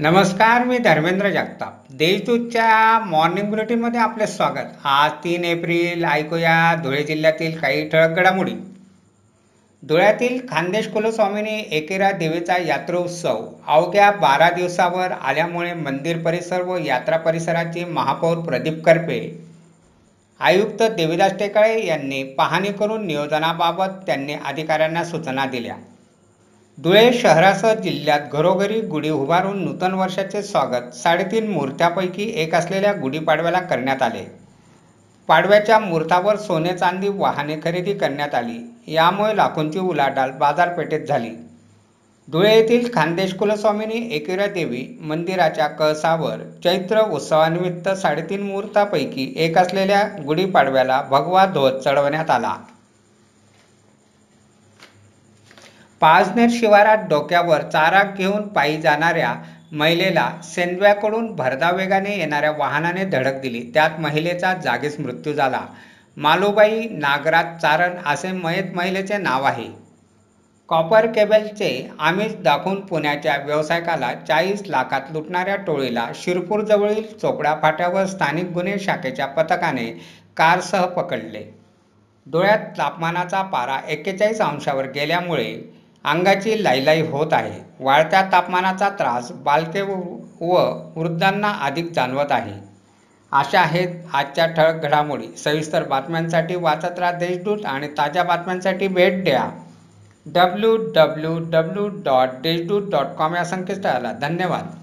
नमस्कार मी धर्मेंद्र जगताप. देशदूतच्या मॉर्निंग बुलेटिनमध्ये आपले स्वागत. आज तीन एप्रिल ऐकूया धुळे जिल्ह्यातील काही ठळक घडामोडी. धुळ्यातील खानदेश कुलस्वामिनी एकेरा देवीचा यात्रोत्सव अवघ्या बारा दिवसावर आल्यामुळे मंदिर परिसर व यात्रा परिसराची महापौर प्रदीप करपे आयुक्त देविदास टेकाळे यांनी पाहणी करून नियोजनाबाबत त्यांनी अधिकाऱ्यांना सूचना दिल्या. धुळे शहरासह जिल्ह्यात घरोघरी गुढी उभारून नूतन वर्षाचे स्वागत साडेतीन मूर्त्यापैकी एक असलेल्या गुढीपाडव्याला करण्यात आले. पाडव्याच्या मुहूर्तावर सोने चांदी वाहने खरेदी करण्यात आली. यामुळे लाखोंची उलाढाल बाजारपेठेत झाली. धुळे येथील खानदेश कुलस्वामिनी एकिरा देवी मंदिराच्या कळसावर चैत्र उत्सवानिमित्त साडेतीन मुहूर्तापैकी एक असलेल्या गुढीपाडव्याला भगवा ध्वज चढवण्यात आला. पाजनेर शिवारात डोक्यावर चारा घेऊन पायी जाणाऱ्या महिलेला सेंद्व्याकडून भरधाव वेगाने येणाऱ्या वाहनाने धडक दिली. त्यात महिलेचा जागीच मृत्यू झाला. मालुबाई नागराज चारण असे मयत महिलेचे नाव आहे. कॉपर केबलचे आमिष दाखवून पुण्याच्या व्यावसायिकाला चाळीस लाखात लुटणाऱ्या टोळीला शिरपूरजवळील चोपडा फाट्यावर स्थानिक गुन्हे शाखेच्या पथकाने कारसह पकडले. डोळ्यात तापमानाचा पारा एक्केचाळीस अंशावर गेल्यामुळे अंगाची लाईलाई होत आहे. वाढत्या तापमानाचा त्रास बालके व वृद्धांना अधिक जाणवत आहे. अशा आहेत आजच्या ठळक घडामोडी. सविस्तर बातम्यांसाठी वाचत राहा देशदूत आणि ताज्या बातम्यांसाठी भेट द्या. W W W dot Deshdoot dot com या संकेतस्थळाला. धन्यवाद.